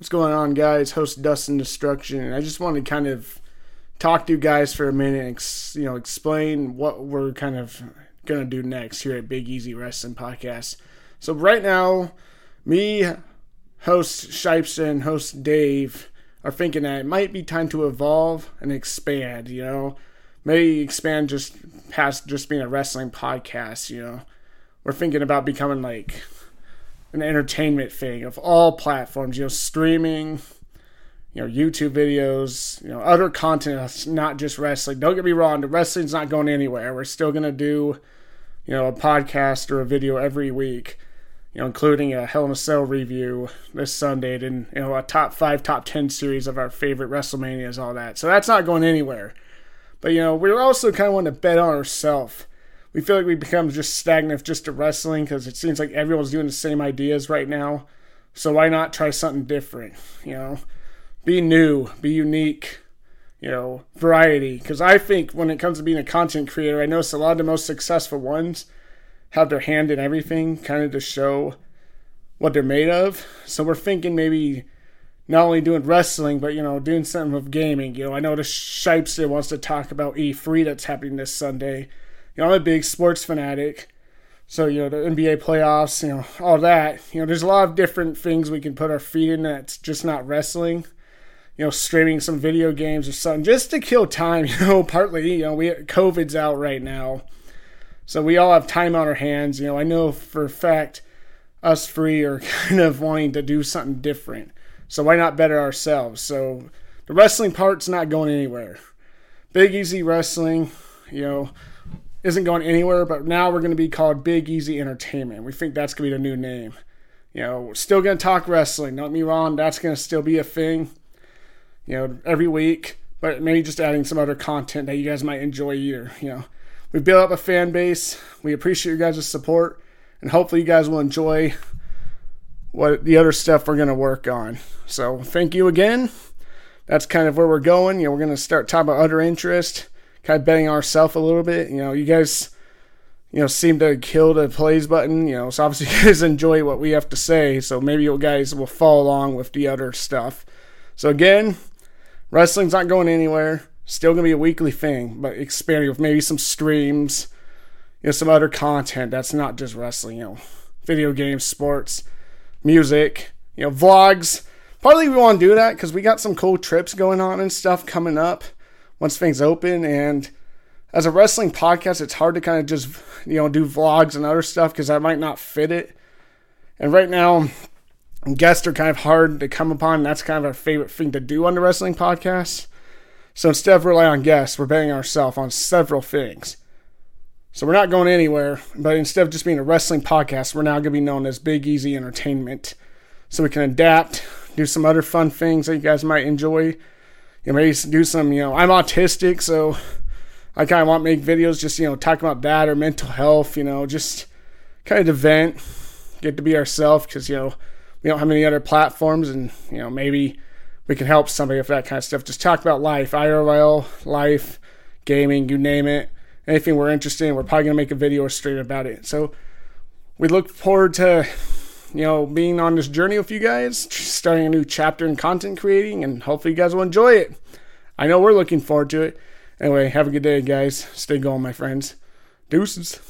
What's going on, guys? Host Dustin Destruction. and I just want to kind of talk to you guys for a minute, and, you know, explain what we're kind of gonna do next here at Big Easy Wrestling Podcast. So right now, me, host Shipes, and host Dave are thinking that it might be time to evolve and expand. You know, maybe expand just past just being a wrestling podcast. You know, we're thinking about becoming like an entertainment thing of all platforms, you know, streaming, you know, YouTube videos, you know, other content that's not just wrestling. Don't get me wrong, the wrestling's not going anywhere. We're still to do, you know, a podcast or a video every week, you know, including a Hell in a Cell review this Sunday and, you know, a top five, top 10 series of our favorite WrestleManias, all that. So that's not going anywhere. But, you know, we're also kind of want to bet on ourselves we feel like we become just stagnant just to wrestling because it seems like everyone's doing the same ideas right now. So why not try something different? You know, be new, be unique, you know, variety. Because I think when it comes to being a content creator, I notice a lot of the most successful ones have their hand in everything, kind of to show what they're made of. So we're thinking maybe not only doing wrestling, but you know, doing something with gaming. You know, I know the Shipester wants to talk about E3 that's happening this Sunday you know, I'm a big sports fanatic. So, you know, the NBA playoffs, you know, all that. You know, there's a lot of different things we can put our feet in that's just not wrestling. You know, streaming some video games or something just to kill time. You know, partly, you know, we COVID's out right now. So we all have time on our hands. You know, I know for a fact us three are kind of wanting to do something different. So why not better ourselves? So the wrestling part's not going anywhere. Big Easy Wrestling, you know, isn't going anywhere, but now we're going to be called Big Easy Entertainment. We think that's going to be the new name. You know, we're still going to talk wrestling. Don't me wrong, that's going to still be a thing, you know, every week, but maybe just adding some other content that you guys might enjoy either. You know, we built up a fan base. We appreciate you guys' support, and hopefully, you guys will enjoy what the other stuff we're going to work on. So, thank you again. That's kind of where we're going. You know, we're going to start talking about other interest kind of betting ourselves a little bit. You know, you guys, you know, seem to kill the plays button. You know, so obviously you guys enjoy what we have to say. So maybe you guys will follow along with the other stuff. So again, wrestling's not going anywhere. Still gonna be a weekly thing, but expanding with maybe some streams, you know, some other content that's not just wrestling. You know, video games, sports, music, you know, vlogs. Partly we want to do that because we got some cool trips going on and stuff coming up once things open. And as a wrestling podcast, it's hard to kind of just, you know, do vlogs and other stuff because I might not fit it. And right now, guests are kind of hard to come upon. That's kind of our favorite thing to do on the wrestling podcast. So instead of relying on guests, we're betting ourselves on several things. So we're not going anywhere, but instead of just being a wrestling podcast, we're now going to be known as Big Easy Entertainment. So we can adapt, do some other fun things that you guys might enjoy, you know, maybe do some, you know, I'm autistic, so I kind of want to make videos just, you know, talking about that or mental health, you know, just kind of vent, get to be ourselves because, you know, we don't have any other platforms and, you know, maybe we can help somebody with that kind of stuff. Just talk about life, IRL, life, gaming, you name it. Anything we're interested in, we're probably going to make a video or stream about it. So we look forward to you know, being on this journey with you guys, starting a new chapter in content creating, and hopefully you guys will enjoy it. I know we're looking forward to it. Anyway, have a good day, guys. Stay going, my friends. Deuces.